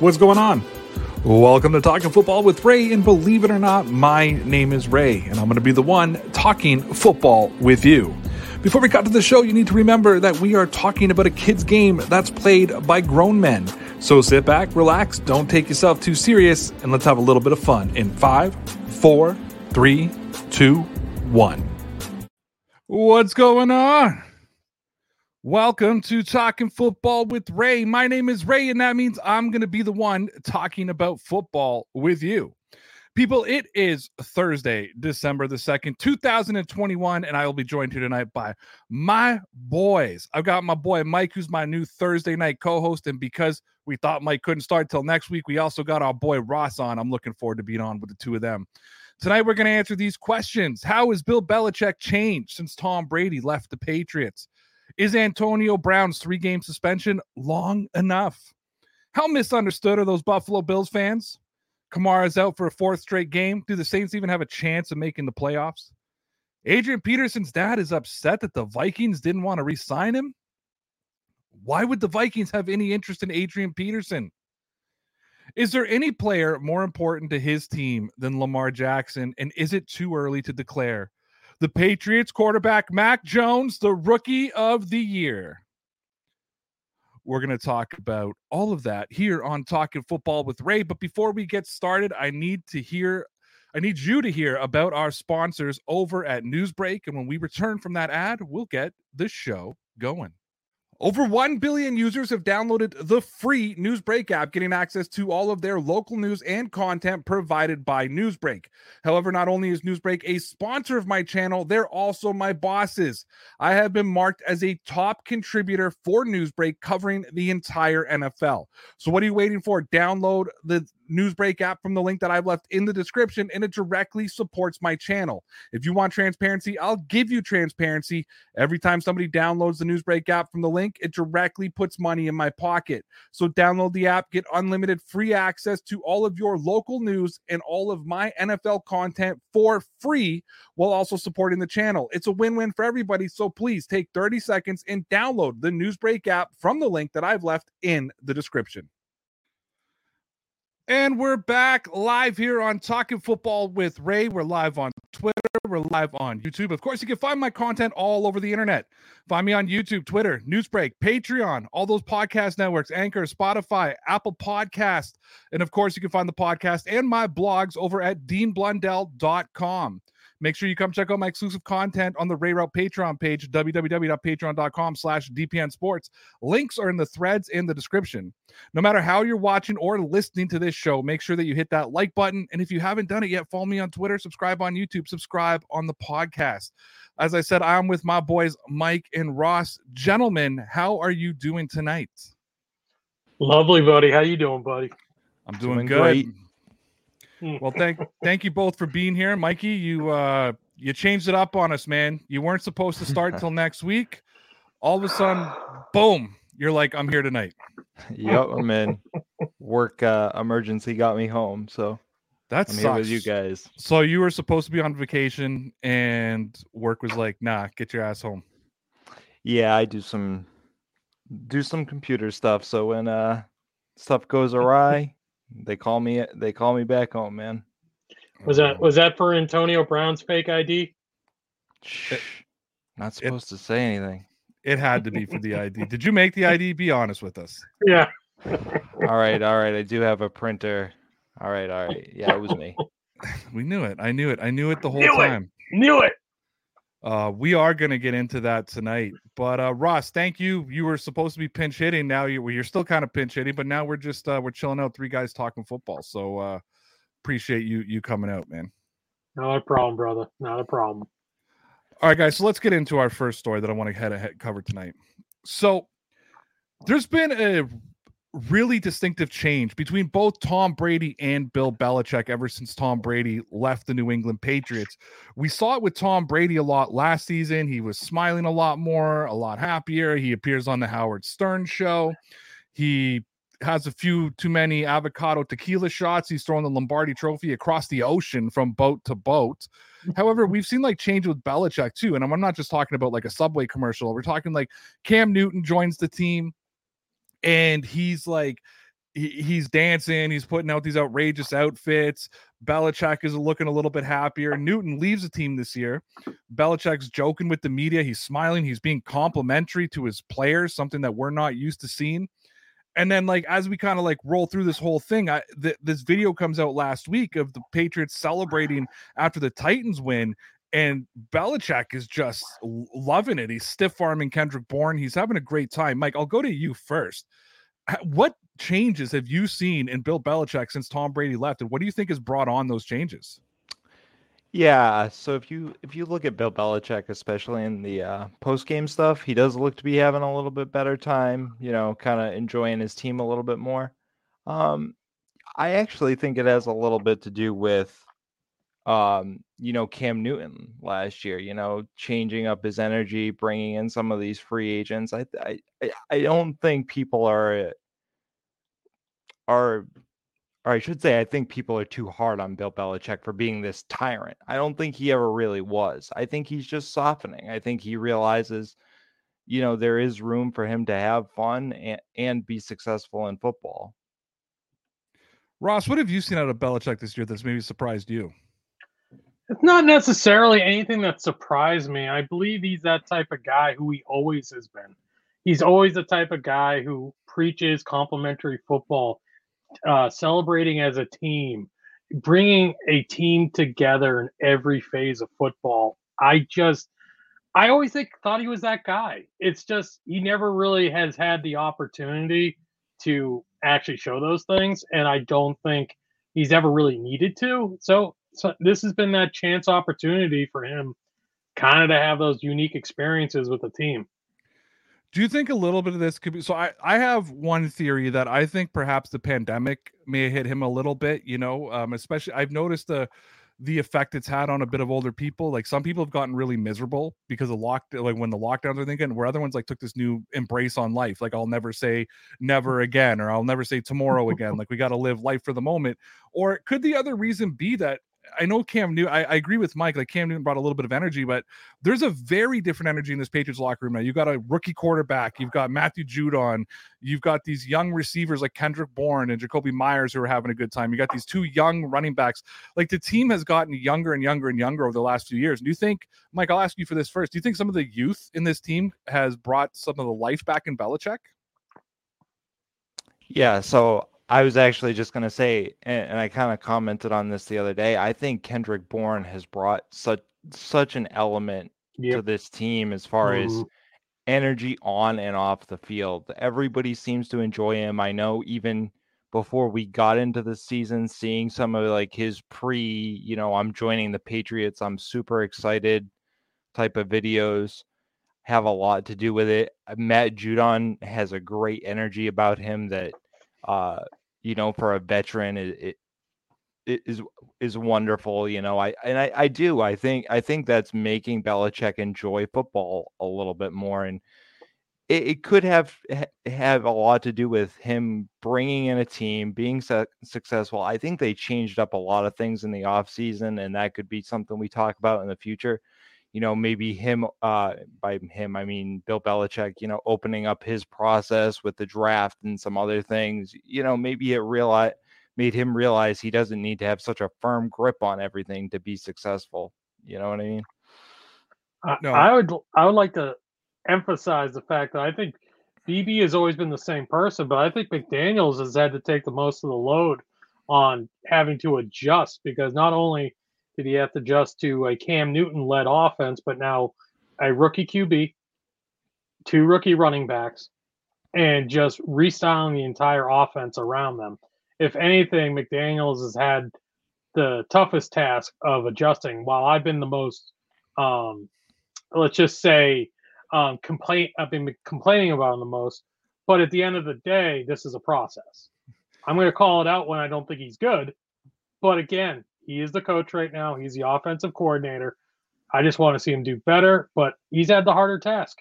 What's going on? Welcome to Talking Football with Ray, and believe it or not, my name is Ray, and I'm going to be the one talking football with you. Before we got to the show, you need to remember that we are talking about a kid's game that's played by grown men. So sit back, relax, don't take yourself too serious, and let's have a little bit of fun in five, four, three, two, one. What's going on? Welcome to Talking Football with Ray. My name is Ray, and that means I'm going to be the one talking about football with you. People, it is Thursday, December the 2nd, 2021, and I will be joined here tonight by my boys. I've got my boy Mike, who's my new Thursday night co host. And because we thought Mike couldn't start till next week, we also got our boy Ross on. I'm looking forward to being on with the two of them. Tonight, we're going to answer these questions How has Bill Belichick changed since Tom Brady left the Patriots? Is Antonio Brown's three game suspension long enough? How misunderstood are those Buffalo Bills fans? Kamara's out for a fourth straight game. Do the Saints even have a chance of making the playoffs? Adrian Peterson's dad is upset that the Vikings didn't want to re sign him. Why would the Vikings have any interest in Adrian Peterson? Is there any player more important to his team than Lamar Jackson? And is it too early to declare the Patriots quarterback Mac Jones, the rookie of the year. We're going to talk about all of that here on Talking Football with Ray. But before we get started, I need to hear, I need you to hear about our sponsors over at Newsbreak. And when we return from that ad, we'll get the show going. Over 1 billion users have downloaded the free Newsbreak app, getting access to all of their local news and content provided by Newsbreak. However, not only is Newsbreak a sponsor of my channel, they're also my bosses. I have been marked as a top contributor for Newsbreak covering the entire NFL. So, what are you waiting for? Download the Newsbreak app from the link that I've left in the description, and it directly supports my channel. If you want transparency, I'll give you transparency. Every time somebody downloads the Newsbreak app from the link, it directly puts money in my pocket. So download the app, get unlimited free access to all of your local news and all of my NFL content for free while also supporting the channel. It's a win win for everybody. So please take 30 seconds and download the Newsbreak app from the link that I've left in the description. And we're back live here on Talking Football with Ray. We're live on Twitter. We're live on YouTube. Of course, you can find my content all over the internet. Find me on YouTube, Twitter, Newsbreak, Patreon, all those podcast networks, Anchor, Spotify, Apple Podcast. And of course, you can find the podcast and my blogs over at deanblundell.com. Make sure you come check out my exclusive content on the Ray Route Patreon page, www.patreon.com slash DPN Sports. Links are in the threads in the description. No matter how you're watching or listening to this show, make sure that you hit that like button. And if you haven't done it yet, follow me on Twitter, subscribe on YouTube, subscribe on the podcast. As I said, I'm with my boys, Mike and Ross. Gentlemen, how are you doing tonight? Lovely, buddy. How you doing, buddy? I'm doing, Doing good. great. Well, thank thank you both for being here, Mikey. You uh you changed it up on us, man. You weren't supposed to start till next week. All of a sudden, boom, you're like, I'm here tonight. Yep, I'm in. Work uh, emergency got me home, so that's I'm with you guys. So you were supposed to be on vacation, and work was like, nah, get your ass home. Yeah, I do some do some computer stuff. So when uh stuff goes awry, they call me they call me back home, man. Was that was that for Antonio Brown's fake ID? Shh. Not supposed to say anything. It had to be for the ID. Did you make the ID? Be honest with us. Yeah. All right, all right. I do have a printer. All right, all right. Yeah, it was me. We knew it. I knew it. I knew it the whole Knew it. time. Knew it. Uh, we are going to get into that tonight. But uh, Ross, thank you. You were supposed to be pinch hitting. Now you, you're still kind of pinch hitting, but now we're just uh, we're chilling out. Three guys talking football. So uh, appreciate you you coming out, man. Not a problem, brother. Not a problem. All right, guys. So let's get into our first story that I want to head ahead cover tonight. So there's been a really distinctive change between both Tom Brady and Bill Belichick ever since Tom Brady left the New England Patriots. We saw it with Tom Brady a lot last season. He was smiling a lot more, a lot happier. He appears on the Howard Stern show. He has a few too many avocado tequila shots. He's throwing the Lombardi trophy across the ocean from boat to boat. However, we've seen like change with Belichick too. And I'm not just talking about like a subway commercial. We're talking like Cam Newton joins the team and he's like he, he's dancing, he's putting out these outrageous outfits. Belichick is looking a little bit happier. Newton leaves the team this year. Belichick's joking with the media. He's smiling. He's being complimentary to his players, something that we're not used to seeing. And then, like as we kind of like roll through this whole thing, I th- this video comes out last week of the Patriots celebrating after the Titans win, and Belichick is just loving it. He's stiff arming Kendrick Bourne. He's having a great time. Mike, I'll go to you first. What changes have you seen in Bill Belichick since Tom Brady left, and what do you think has brought on those changes? Yeah, so if you if you look at Bill Belichick, especially in the uh, post game stuff, he does look to be having a little bit better time. You know, kind of enjoying his team a little bit more. Um, I actually think it has a little bit to do with, um, you know, Cam Newton last year. You know, changing up his energy, bringing in some of these free agents. I I I- don't think people are are or I should say, I think people are too hard on Bill Belichick for being this tyrant. I don't think he ever really was. I think he's just softening. I think he realizes, you know, there is room for him to have fun and, and be successful in football. Ross, what have you seen out of Belichick this year that's maybe surprised you? It's not necessarily anything that surprised me. I believe he's that type of guy who he always has been. He's always the type of guy who preaches complimentary football, uh, celebrating as a team, bringing a team together in every phase of football. I just, I always think thought he was that guy. It's just he never really has had the opportunity to actually show those things, and I don't think he's ever really needed to. So, so this has been that chance opportunity for him, kind of to have those unique experiences with the team. Do you think a little bit of this could be so? I, I have one theory that I think perhaps the pandemic may hit him a little bit, you know, um, especially I've noticed the the effect it's had on a bit of older people. Like some people have gotten really miserable because of lock like when the lockdowns are thinking, where other ones like took this new embrace on life. Like I'll never say never again, or I'll never say tomorrow again. Like we got to live life for the moment. Or could the other reason be that I know Cam Newton. I, I agree with Mike. Like Cam Newton brought a little bit of energy, but there's a very different energy in this Patriots locker room now. You've got a rookie quarterback. You've got Matthew Judon. You've got these young receivers like Kendrick Bourne and Jakobi Meyers who are having a good time. You got these two young running backs. Like the team has gotten younger and younger and younger over the last few years. Do you think, Mike? I'll ask you for this first. Do you think some of the youth in this team has brought some of the life back in Belichick? Yeah, so I was actually just going to say, and, and I kind of commented on this the other day. I think Kendrick Bourne has brought such such an element to this team as far as Mhm. energy on and off the field. Everybody seems to enjoy him. I know even before we got into the season, seeing some of like his pre, you know, I'm joining the Patriots, I'm super excited type of videos have a lot to do with it. Matt Judon has a great energy about him that uh you know for a veteran it, it is is wonderful, you know. I and I, I do. I think I think that's making Belichick enjoy football a little bit more, and it, it could have have a lot to do with him bringing in a team, being su- successful. I think they changed up a lot of things in the off season, and that could be something we talk about in the future. You know, maybe him. Uh, by him, I mean Bill Belichick. You know, opening up his process with the draft and some other things. You know, maybe it realize made him realize he doesn't need to have such a firm grip on everything to be successful. You know what I mean? I, No. I would I would like to emphasize the fact that I think BB has always been the same person, but I think McDaniels has had to take the most of the load on having to adjust because not only did he have to adjust to a Cam Newton led offense, but now a rookie QB, two rookie running backs, and just restyling the entire offense around them. If anything, McDaniels has had the toughest task of adjusting, while I've been the most, um, let's just say, um, complaint. I've been complaining about him the most. But at the end of the day, this is a process. I'm going to call it out when I don't think he's good. But again, he is the coach right now. He's the offensive coordinator. I just want to see him do better, but he's had the harder task.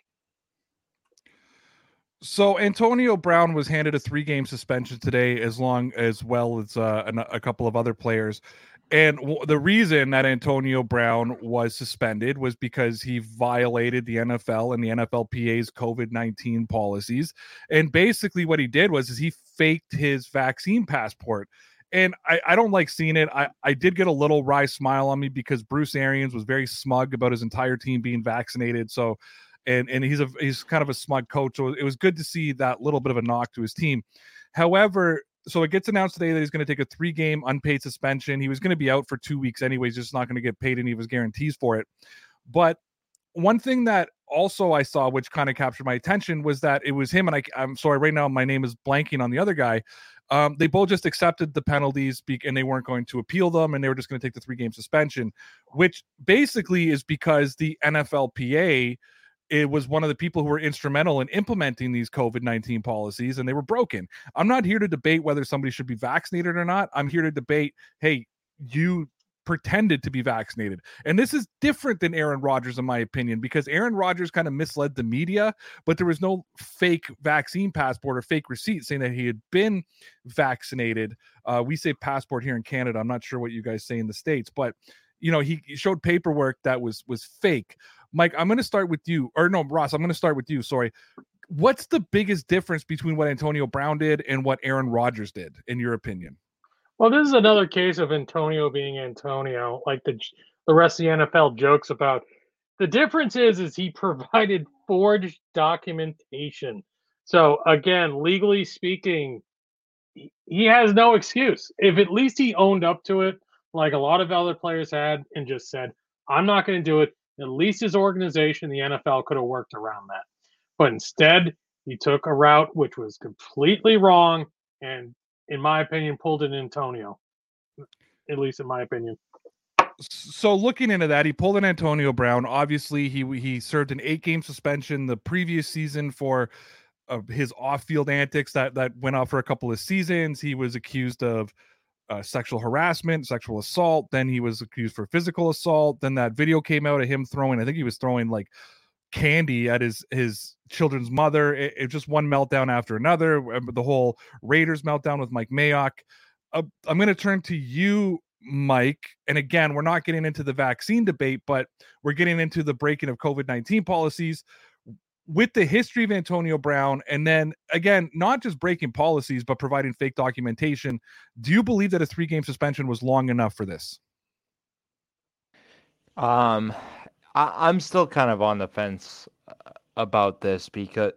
So Antonio Brown was handed a three-game suspension today, as long as well as uh, a couple of other players. And w- the reason that Antonio Brown was suspended was because he violated the NFL and the NFLPA's COVID 19 policies. And basically, what he did was is he faked his vaccine passport. And I, I don't like seeing it. I, I did get a little wry smile on me because Bruce Arians was very smug about his entire team being vaccinated. So, and and he's a he's kind of a smug coach. So it was good to see that little bit of a knock to his team. However, so it gets announced today that he's going to take a three game unpaid suspension. He was going to be out for two weeks anyways, just not going to get paid any of his guarantees for it. But one thing that also I saw, which kind of captured my attention, was that it was him and I. I'm sorry, right now my name is blanking on the other guy. Um, they both just accepted the penalties and they weren't going to appeal them, and they were just going to take the three game suspension, which basically is because the NFLPA it was one of the people who were instrumental in implementing these COVID 19 policies and they were broken. I'm not here to debate whether somebody should be vaccinated or not. I'm here to debate hey, you pretended to be vaccinated. And this is different than Aaron Rodgers, in my opinion, because Aaron Rodgers kind of misled the media, but there was no fake vaccine passport or fake receipt saying that he had been vaccinated. Uh, we say passport here in Canada. I'm not sure what you guys say in the States, but you know, he, he showed paperwork that was was fake. Mike, I'm going to start with you, or no, Ross, I'm going to start with you. Sorry. What's the biggest difference between what Antonio Brown did and what Aaron Rodgers did, in your opinion? Well, this is another case of Antonio being Antonio, like the the rest of the NFL jokes about. The difference is, is he provided forged documentation. So again, legally speaking, he has no excuse. If at least he owned up to it, like a lot of other players had, and just said, "I'm not going to do it," at least his organization, the NFL, could have worked around that. But instead, he took a route which was completely wrong and, in my opinion, pulled an Antonio. At least in my opinion. So looking into that, he pulled an Antonio Brown. Obviously, he he served an eight game suspension the previous season for uh, his off field antics that that went off for a couple of seasons. He was accused of uh, sexual harassment, sexual assault. Then he was accused for physical assault. Then that video came out of him throwing, I think he was throwing like candy at his his children's mother. It, it just one meltdown after another. The whole Raiders meltdown with Mike Mayock. Uh, I'm going to turn to you, Mike. And again, we're not getting into the vaccine debate, but we're getting into the breaking of COVID 19 policies with the history of Antonio Brown, and then again, not just breaking policies, but providing fake documentation, do you believe that a three game suspension was long enough for this? Um, I, am still kind of on the fence uh, about this because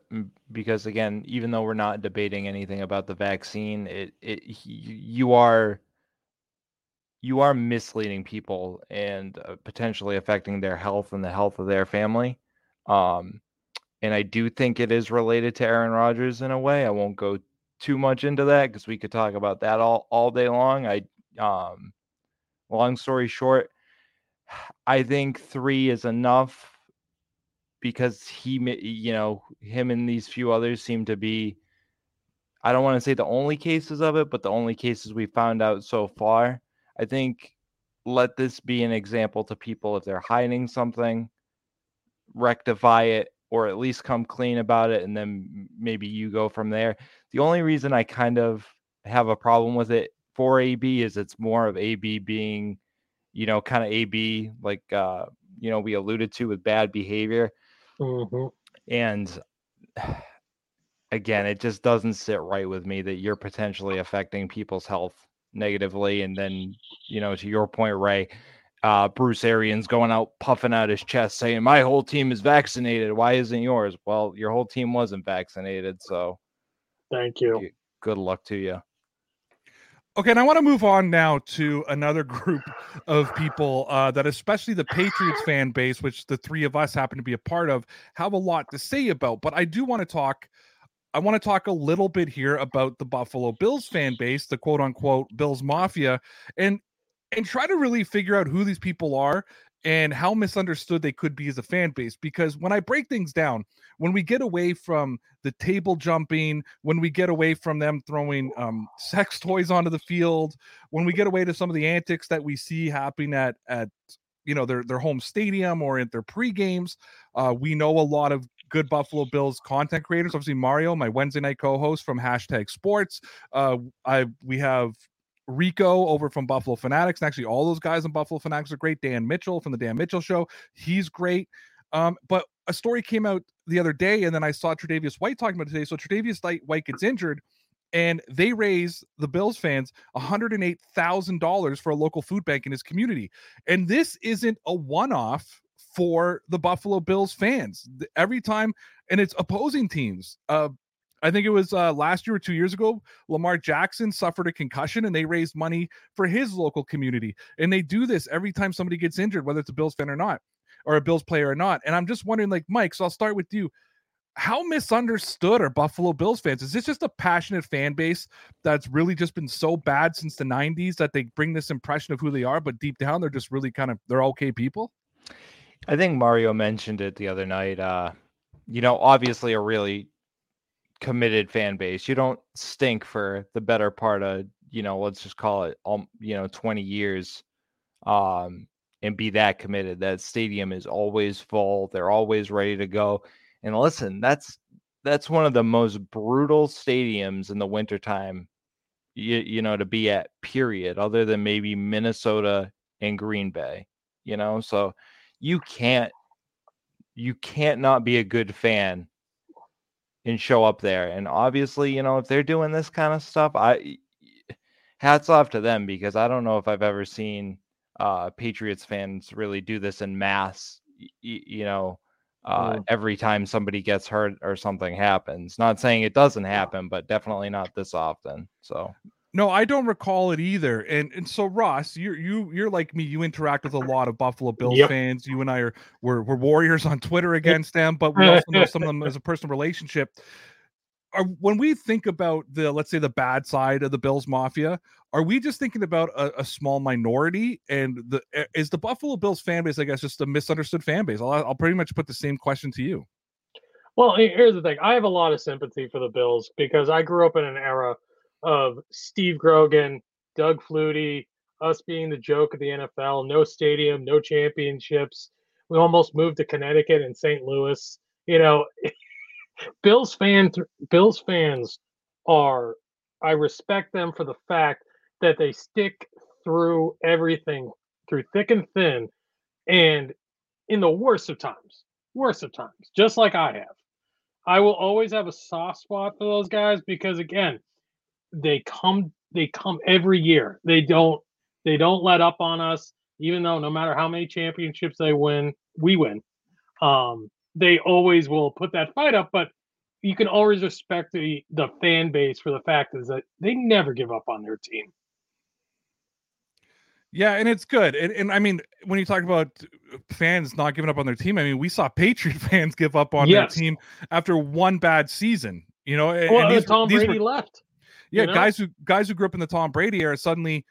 because again, even though we're not debating anything about the vaccine, it it you are you are misleading people and uh, potentially affecting their health and the health of their family. Um, and I do think it is related to Aaron Rodgers in a way. I won't go too much into that because we could talk about that all all day long. I um, long story short, I think three is enough because he, you know, him and these few others seem to be. I don't want to say the only cases of it, but the only cases we found out so far. I think let this be an example to people if they're hiding something, rectify it or at least come clean about it and then maybe you go from there. The only reason I kind of have a problem with it for AB is it's more of AB being, you know, kind of AB like uh, you know, we alluded to with bad behavior. Mm-hmm. And again, it just doesn't sit right with me that you're potentially affecting people's health negatively and then, you know, to your point, Ray, uh, Bruce Arians going out puffing out his chest saying, My whole team is vaccinated. Why isn't yours? Well, your whole team wasn't vaccinated. So thank you. Good luck to you. Okay, and I want to move on now to another group of people uh, that, especially the Patriots fan base, which the three of us happen to be a part of, have a lot to say about. But I do want to talk. I want to talk a little bit here about the Buffalo Bills fan base, the quote unquote Bills Mafia, and and try to really figure out who these people are and how misunderstood they could be as a fan base. Because when I break things down, when we get away from the table jumping, when we get away from them throwing um, sex toys onto the field, when we get away to some of the antics that we see happening at at you know their their home stadium or at their pre games, uh, we know a lot of good Buffalo Bills content creators. Obviously, Mario, my Wednesday night co-host from Hashtag Sports. Uh, I we have Rico over from Buffalo Fanatics. And actually, all those guys in Buffalo Fanatics are great. Dan Mitchell from the Dan Mitchell Show, he's great. Um, but a story came out the other day, and then I saw Tre'Davious White talking about today. So Tre'Davious White gets injured, and they raise the Bills fans $108,000 for a local food bank in his community. And this isn't a one-off for the Buffalo Bills fans. Every time, and it's opposing teams. Uh, I think it was uh, last year or two years ago. Lamar Jackson suffered a concussion and they raised money for his local community. And they do this every time somebody gets injured, whether it's a Bills fan or not, or a Bills player or not. And I'm just wondering, like, Mike, so I'll start with you. How misunderstood are Buffalo Bills fans? Is this just a passionate fan base that's really just been so bad since the 90s that they bring this impression of who they are, but deep down they're just really kind of they're okay people? I think Mario mentioned it the other night. Uh, you know, obviously a really committed fan base. You don't stink for the better part of, you know, let's just call it, um, you know, 20 years um, and be that committed. That stadium is always full. They're always ready to go. And listen, that's that's one of the most brutal stadiums in the wintertime, you, you know, to be at, period, other than maybe Minnesota and Green Bay, you know? So you can't you can't not be a good fan and show up there. And obviously, you know, if they're doing this kind of stuff, I hats off to them because I don't know if I've ever seen uh, Patriots fans really do this in mass. Y- you know, uh, mm. every time somebody gets hurt or something happens. Not saying it doesn't happen, but definitely not this often. So no, I don't recall it either. And and so Ross, you're you you're like me. You interact with a lot of Buffalo Bills yep. fans. You and I are we're, we're warriors on Twitter against them, but we also know some of them as a personal relationship. Are, when we think about the let's say the bad side of the Bills Mafia, are we just thinking about a, a small minority? And the is the Buffalo Bills fan base, I guess, just a misunderstood fan base? I'll, I'll pretty much put the same question to you. Well, here's the thing. I have a lot of sympathy for the Bills because I grew up in an era of Steve Grogan, Doug Flutie, us being the joke of the NFL, no stadium, no championships. We almost moved to Connecticut and St. Louis. You know, Bills fans Bills fans are I respect them for the fact that they stick through everything through thick and thin and in the worst of times, worst of times, just like I have. I will always have a soft spot for those guys because again, they come they come every year. They don't they don't let up on us, even though no matter how many championships they win, we win. Um, they always will put that fight up, but you can always respect the the fan base for the fact is that they never give up on their team. Yeah, and it's good. And, and I mean, when you talk about fans not giving up on their team, I mean, we saw Patriot fans give up on yes. their team after one bad season. You know, well, and these, Tom Brady were, left. Yeah, you know? guys who guys who grew up in the Tom Brady era suddenly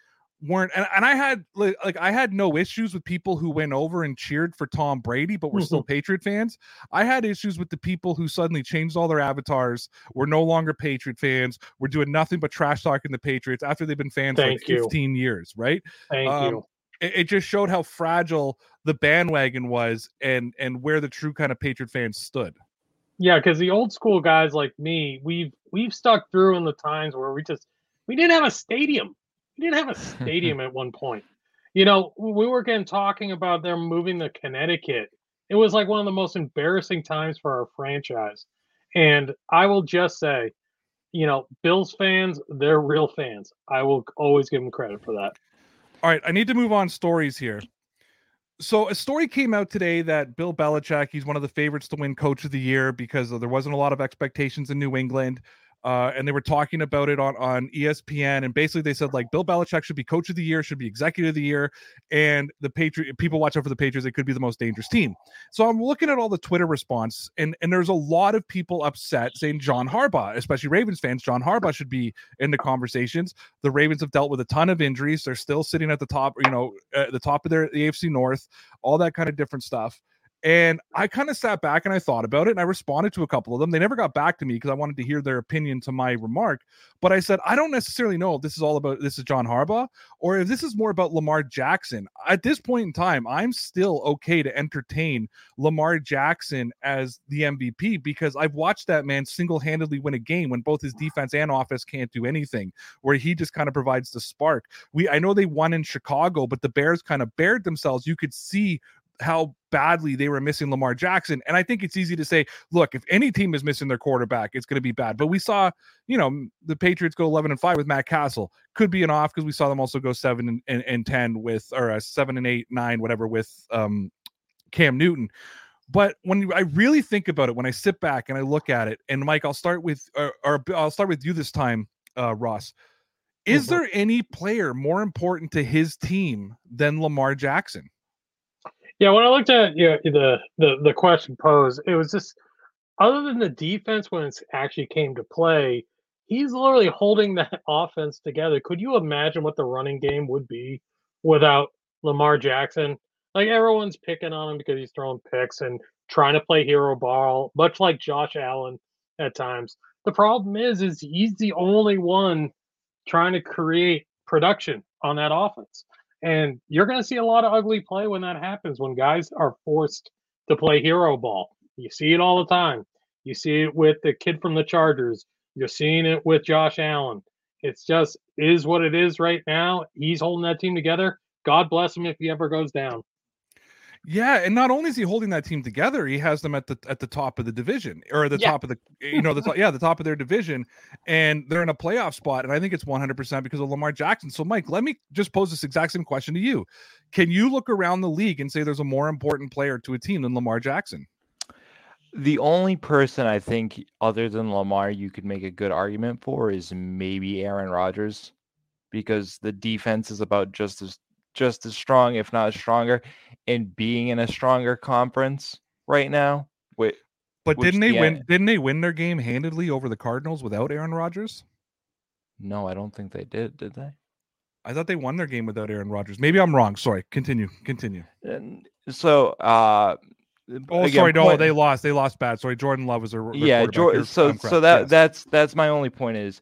weren't and, and I had like, like I had no issues with people who went over and cheered for Tom Brady but were mm-hmm. still Patriot fans. I had issues with the people who suddenly changed all their avatars, were no longer Patriot fans, were doing nothing but trash talking the Patriots after they've been fans Thank for like 15 you. years, right? Thank um, you. It, it just showed how fragile the bandwagon was and and where the true kind of Patriot fans stood. Yeah, because the old school guys like me, we've we've stuck through in the times where we just we didn't have a stadium. We didn't have a stadium at one point. You know, we were again talking about them moving to Connecticut. It was like one of the most embarrassing times for our franchise. And I will just say, you know, Bills fans, they're real fans. I will always give them credit for that. All right, I need to move on stories here. So a story came out today that Bill Belichick, he's one of the favorites to win Coach of the Year because uh, there wasn't a lot of expectations in New England. Uh, and they were talking about it on, on ESPN, and basically they said like Bill Belichick should be coach of the year, should be executive of the year, and the Patriot people watch out for the Patriots. It could be the most dangerous team. So I'm looking at all the Twitter response, and and there's a lot of people upset saying John Harbaugh, especially Ravens fans, John Harbaugh should be in the conversations. The Ravens have dealt with a ton of injuries; they're still sitting at the top, you know, at the top of their the AFC North, all that kind of different stuff. And I kind of sat back and I thought about it and I responded to a couple of them. They never got back to me because I wanted to hear their opinion to my remark. But I said, I don't necessarily know if this is all about this is John Harbaugh or if this is more about Lamar Jackson. At this point in time, I'm still okay to entertain Lamar Jackson as the MVP because I've watched that man single handedly win a game when both his defense and offense can't do anything, where he just kind of provides the spark. We I know they won in Chicago, but the Bears kind of bared themselves. You could see how badly they were missing Lamar Jackson. And I think it's easy to say, look, if any team is missing their quarterback, it's going to be bad. But we saw, you know, the Patriots go 11 and 5 with Matt Cassel. Could be an off because we saw them also go 7 and, and, and 10 with, or a 7 and 8, 9, whatever, with um, Cam Newton. But when I really think about it, when I sit back and I look at it, and Mike, I'll start with, or, or I'll start with you this time, uh, Ross. Is mm-hmm. there any player more important to his team than Lamar Jackson? Yeah, when I looked at you know, the, the the question posed, it was just other than the defense when it actually came to play, he's literally holding that offense together. Could you imagine what the running game would be without Lamar Jackson? Like everyone's picking on him because he's throwing picks and trying to play hero ball, much like Josh Allen at times. The problem is, is he's the only one trying to create production on that offense. And you're going to see a lot of ugly play when that happens, when guys are forced to play hero ball. You see it all the time. You see it with the kid from the Chargers. You're seeing it with Josh Allen. It's just is what it is right now. He's holding that team together. God bless him if he ever goes down. Yeah, and not only is he holding that team together, he has them at the at the top of the division or the yeah. top of the you know the top, yeah the top of their division, and they're in a playoff spot. And I think it's one hundred percent because of Lamar Jackson. So, Mike, let me just pose this exact same question to you: Can you look around the league and say there's a more important player to a team than Lamar Jackson? The only person I think, other than Lamar, you could make a good argument for is maybe Aaron Rodgers, because the defense is about just as just as strong, if not stronger, and being in a stronger conference right now. Wait, but didn't they the win? Didn't they win their game handedly over the Cardinals without Aaron Rodgers? No, I don't think they did. Did they? I thought they won their game without Aaron Rodgers. Maybe I'm wrong. Sorry. Continue. Continue. And so, uh, oh, again, sorry. No, point... they lost. They lost bad. Sorry. Jordan Love was a yeah. Jordan. So, so that yes. that's that's my only point is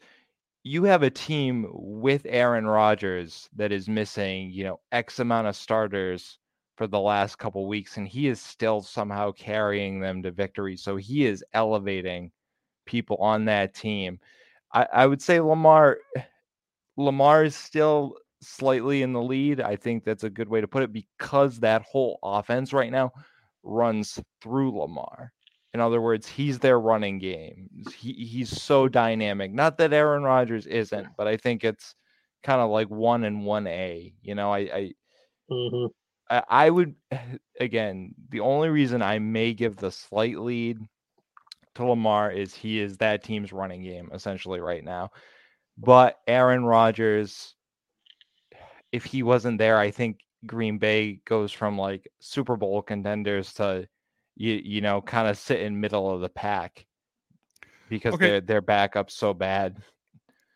you have a team with Aaron Rodgers that is missing, you know, X amount of starters for the last couple weeks, and he is still somehow carrying them to victory. So he is elevating people on that team. I, I would say Lamar Lamar is still slightly in the lead. I think that's a good way to put it because that whole offense right now runs through Lamar. In other words, he's their running game. He, he's so dynamic. Not that Aaron Rodgers isn't, but I think it's kind of like one and one A. You know, I I, mm-hmm. I, would again the only reason I may give the slight lead to Lamar is he is that team's running game essentially right now. But Aaron Rodgers, if he wasn't there, I think Green Bay goes from like Super Bowl contenders to you you know kind of sit in middle of the pack because okay. their their backup's so bad.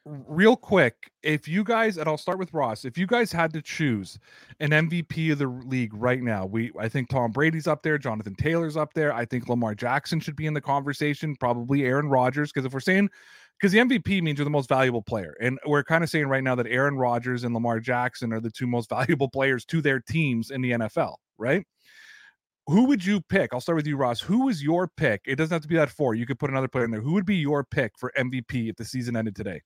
Real quick, if you guys and I'll start with Ross, if you guys had to choose an MVP of the league right now, we I think Tom Brady's up there, Jonathan Taylor's up there. I think Lamar Jackson should be in the conversation, probably Aaron Rodgers, because if we're saying because the MVP means you're the most valuable player. And we're kind of saying right now that Aaron Rodgers and Lamar Jackson are the two most valuable players to their teams in the NFL, right? who would you pick? I'll start with you, Ross. Who is your pick? It doesn't have to be that four. You could put another player in there. Who would be your pick for MVP if the season ended today?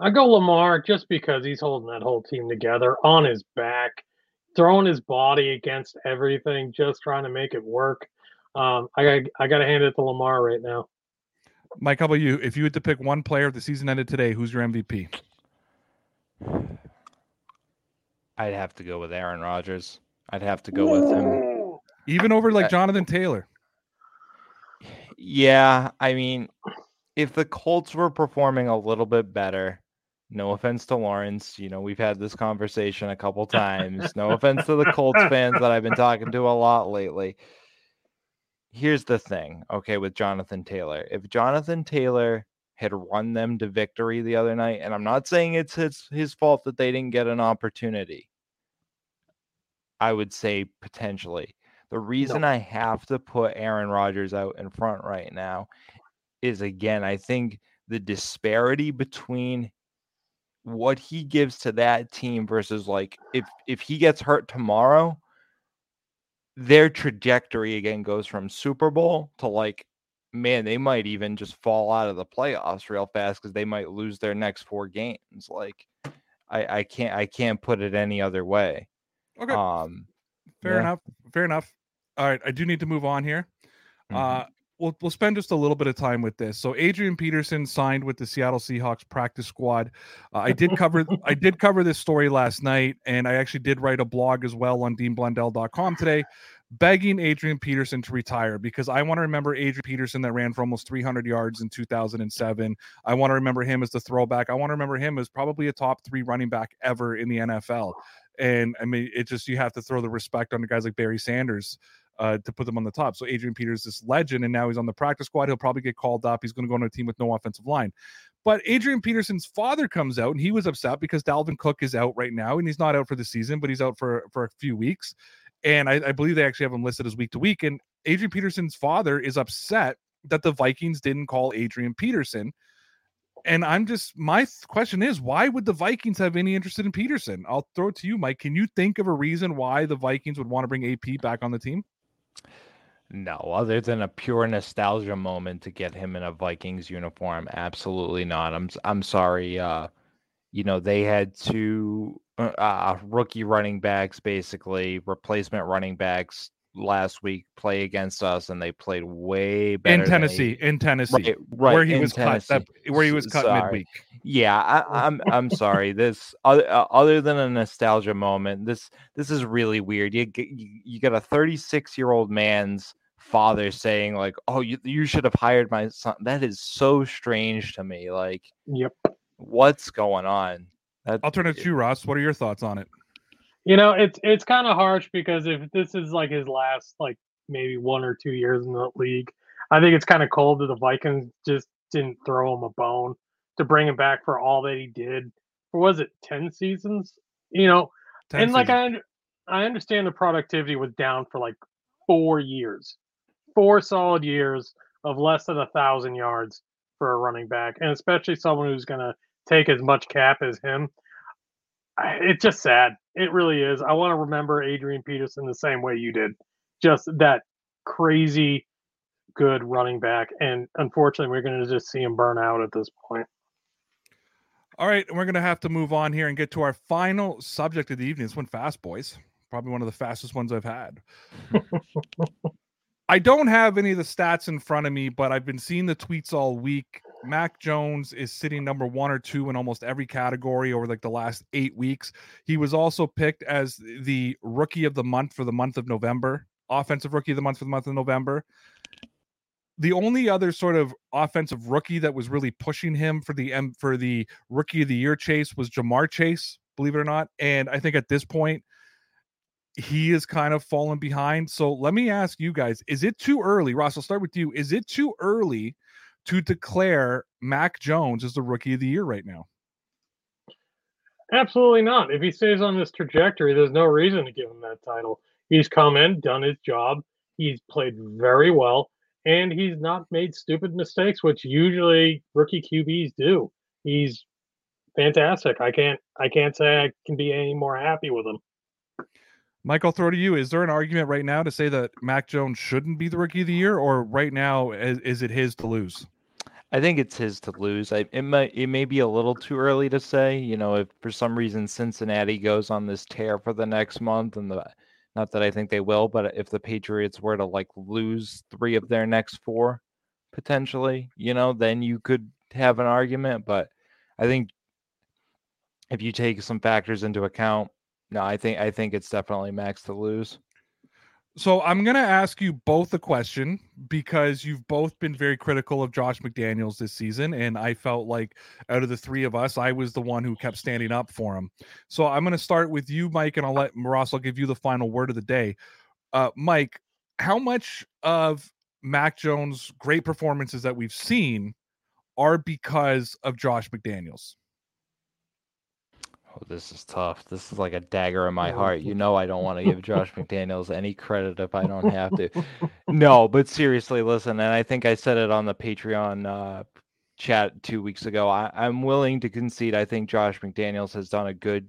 I go Lamar just because he's holding that whole team together on his back, throwing his body against everything, just trying to make it work. Um, I I got to hand it to Lamar right now. Mike, how about you? If you had to pick one player if the season ended today, who's your MVP? I'd have to go with Aaron Rodgers. I'd have to go with him. Even over like Uh, Jonathan Taylor. Yeah, I mean, if the Colts were performing a little bit better, no offense to Lawrence, you know, we've had this conversation a couple times. No offense to the Colts fans that I've been talking to a lot lately. Here's the thing, okay, with Jonathan Taylor. If Jonathan Taylor had run them to victory the other night, and I'm not saying it's his his fault that they didn't get an opportunity. I would say potentially. The reason I have to put Aaron Rodgers out in front right now is again, I think the disparity between what he gives to that team versus like if if he gets hurt tomorrow, their trajectory again goes from Super Bowl to like man, they might even just fall out of the playoffs real fast because they might lose their next four games. Like I, I can't I can't put it any other way. Okay. Um Fair yeah. enough. Fair enough. All right, I do need to move on here. Mhm. Uh we'll we'll spend just a little bit of time with this. So Adrian Peterson signed with the Seattle Seahawks practice squad. Uh, I did cover I did cover this story last night, and I actually did write a blog as well on deanblundell.com today, begging Adrian Peterson to retire because I want to remember Adrian Peterson that ran for almost 300 yards in 2007. I want to remember him as the throwback. I want to remember him as probably a top three running back ever in the NFL. And I mean, it just you have to throw the respect on the guys like Barry Sanders uh, to put them on the top. So Adrian Peters, is this legend, and now he's on the practice squad. He'll probably get called up. He's going to go on a team with no offensive line. But Adrian Peterson's father comes out and he was upset because Dalvin Cook is out right now, and he's not out for the season, but he's out for for a few weeks. And I, I believe they actually have him listed as week to week. And Adrian Peterson's father is upset that the Vikings didn't call Adrian Peterson. And I'm just my th- question is why would the Vikings have any interest in Peterson? I'll throw it to you, Mike. Can you think of a reason why the Vikings would want to bring AP back on the team? No, other than a pure nostalgia moment to get him in a Vikings uniform, absolutely not. I'm I'm sorry. Uh, you know they had two uh, uh, rookie running backs, basically replacement running backs last week play against us, and they played way better in than Tennessee, in Tennessee, Right, right, where he in was cut, that, Tennessee. where he was cut sorry. midweek. Yeah, I, I'm I'm sorry. This other uh, other than a nostalgia moment, this this is really weird. You get you, you got a 36 year old man's father saying like, "Oh, you you should have hired my son." That is so strange to me. Like, Yep. what's going on? That, I'll turn it to you, Ross. What are your thoughts on it? You know, it's it's kind of harsh because if this is like his last like maybe one or two years in the league, I think it's kind of cold that the Vikings just didn't throw him a bone to bring him back for all that he did. For was it ten seasons? You know, Ten and like. I I understand the productivity was down for like four years, four solid years of less than a thousand yards for a running back, and especially someone who's gonna take as much cap as him. It's just sad. It really is. I want to remember Adrian Peterson the same way you did, just that crazy good running back, and unfortunately, we're gonna just see him burn out at this point. All right, we're gonna have to move on here and get to our final subject of the evening. This one fast, boys. Probably one of the fastest ones I've had. I don't have any of the stats in front of me, but I've been seeing the tweets all week. Mac Jones is sitting number one or two in almost every category over like the last eight weeks. He was also picked as the rookie of the month for the month of November, offensive rookie of the month for the month of November. The only other sort of offensive rookie that was really pushing him for the M for the rookie of the year chase was Ja'Marr Chase, believe it or not. And I think at this point, he is kind of fallen behind. So let me ask you guys: Is it too early? Ross, I'll start with you. Is it too early to declare Mac Jones as the rookie of the year right now? Absolutely not. If he stays on this trajectory, there's no reason to give him that title. He's come in, done his job. He's played very well, and he's not made stupid mistakes, which usually rookie QBs do. He's fantastic. I can't I can't say I can be any more happy with him. Mike, I'll throw to you. Is there an argument right now to say that Mac Jones shouldn't be the rookie of the year, or right now is, is it his to lose? I think it's his to lose. I, it might it may be a little too early to say. You know, if for some reason Cincinnati goes on this tear for the next month, and the not that I think they will, but if the Patriots were to like lose three of their next four, potentially, you know, then you could have an argument. But I think if you take some factors into account, no, I think I think it's definitely Mac's to lose. So I'm gonna ask you both a question because you've both been very critical of Josh McDaniels this season, and I felt like out of the three of us, I was the one who kept standing up for him. So I'm gonna start with you, Mike, and I'll let Ross. I'll give you the final word of the day. Uh, Mike, how much of Mac Jones' great performances that we've seen are because of Josh McDaniels? Oh, this is tough. This is like a dagger in my heart. You know, I don't want to give Josh McDaniels any credit if I don't have to. No, but seriously, listen, and I think I said it on the Patreon uh, chat two weeks ago. I, I'm willing to concede. I think Josh McDaniels has done a good,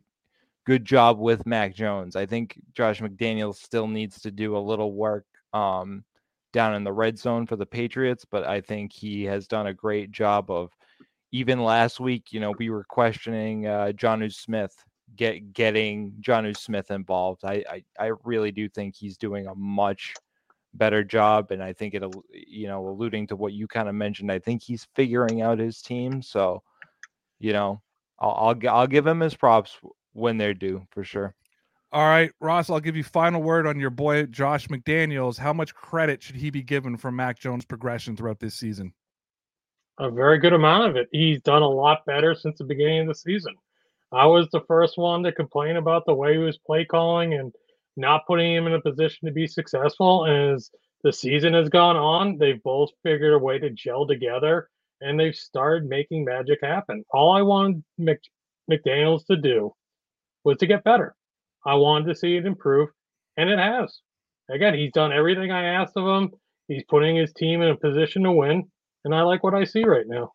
good job with Mac Jones. I think Josh McDaniels still needs to do a little work um, down in the red zone for the Patriots, but I think he has done a great job of even last week, you know, we were questioning uh, Jonnu Smith get getting Jonnu Smith involved. I, I I really do think he's doing a much better job, and I think it, you know, alluding to what you kind of mentioned, I think he's figuring out his team. So, you know, I'll I'll, I'll give him his props when they're due for sure. All right, Ross, I'll give you final word on your boy Josh McDaniels. How much credit should he be given for Mac Jones' progression throughout this season? A very good amount of it. He's done a lot better since the beginning of the season. I was the first one to complain about the way he was play calling and not putting him in a position to be successful. And as the season has gone on, they've both figured a way to gel together and they've started making magic happen. All I wanted Mc, McDaniels to do was to get better. I wanted to see it improve, and it has. Again, he's done everything I asked of him. He's putting his team in a position to win and I like what I see right now.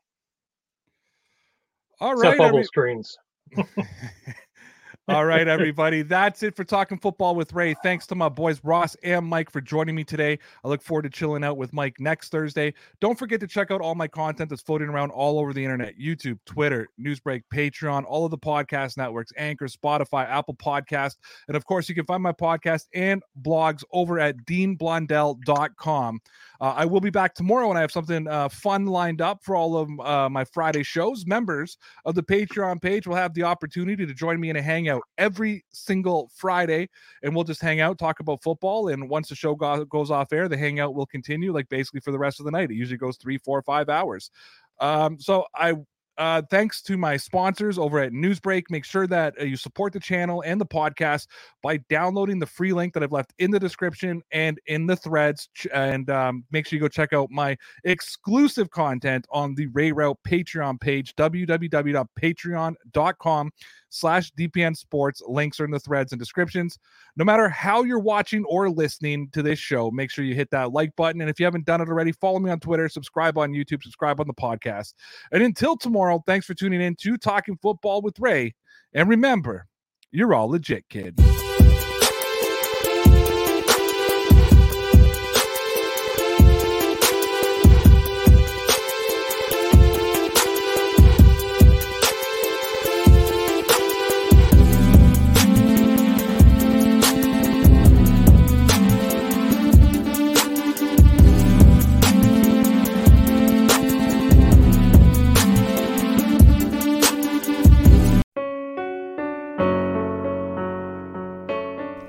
All right, Except bubble every... screens. All right, everybody. That's it for Talking Football with Ray. Thanks to my boys Ross and Mike for joining me today. I look forward to chilling out with Mike next Thursday. Don't forget to check out all my content that's floating around all over the internet YouTube, Twitter, Newsbreak, Patreon, all of the podcast networks, Anchor, Spotify, Apple Podcast. And of course, you can find my podcast and blogs over at deanblondell.com. Uh, I will be back tomorrow and I have something uh, fun lined up for all of uh, my Friday shows. Members of the Patreon page will have the opportunity to join me in a hangout every single Friday, and we'll just hang out, talk about football. And once the show go- goes off air, the hangout will continue like basically for the rest of the night. It usually goes three, four, five hours. Um, so I uh, thanks to my sponsors over at Newsbreak. Make sure that uh, you support the channel and the podcast by downloading the free link that I've left in the description and in the threads. And um, make sure you go check out my exclusive content on the Ray Route Patreon page, www.patreon.com slash DPN Sports. Links are in the threads and descriptions. No matter how you're watching or listening to this show, make sure you hit that like button. And if you haven't done it already, follow me on Twitter, subscribe on YouTube, subscribe on the podcast. And until tomorrow, thanks for tuning in to Talking Football with Ray. And remember, you're all legit, kid.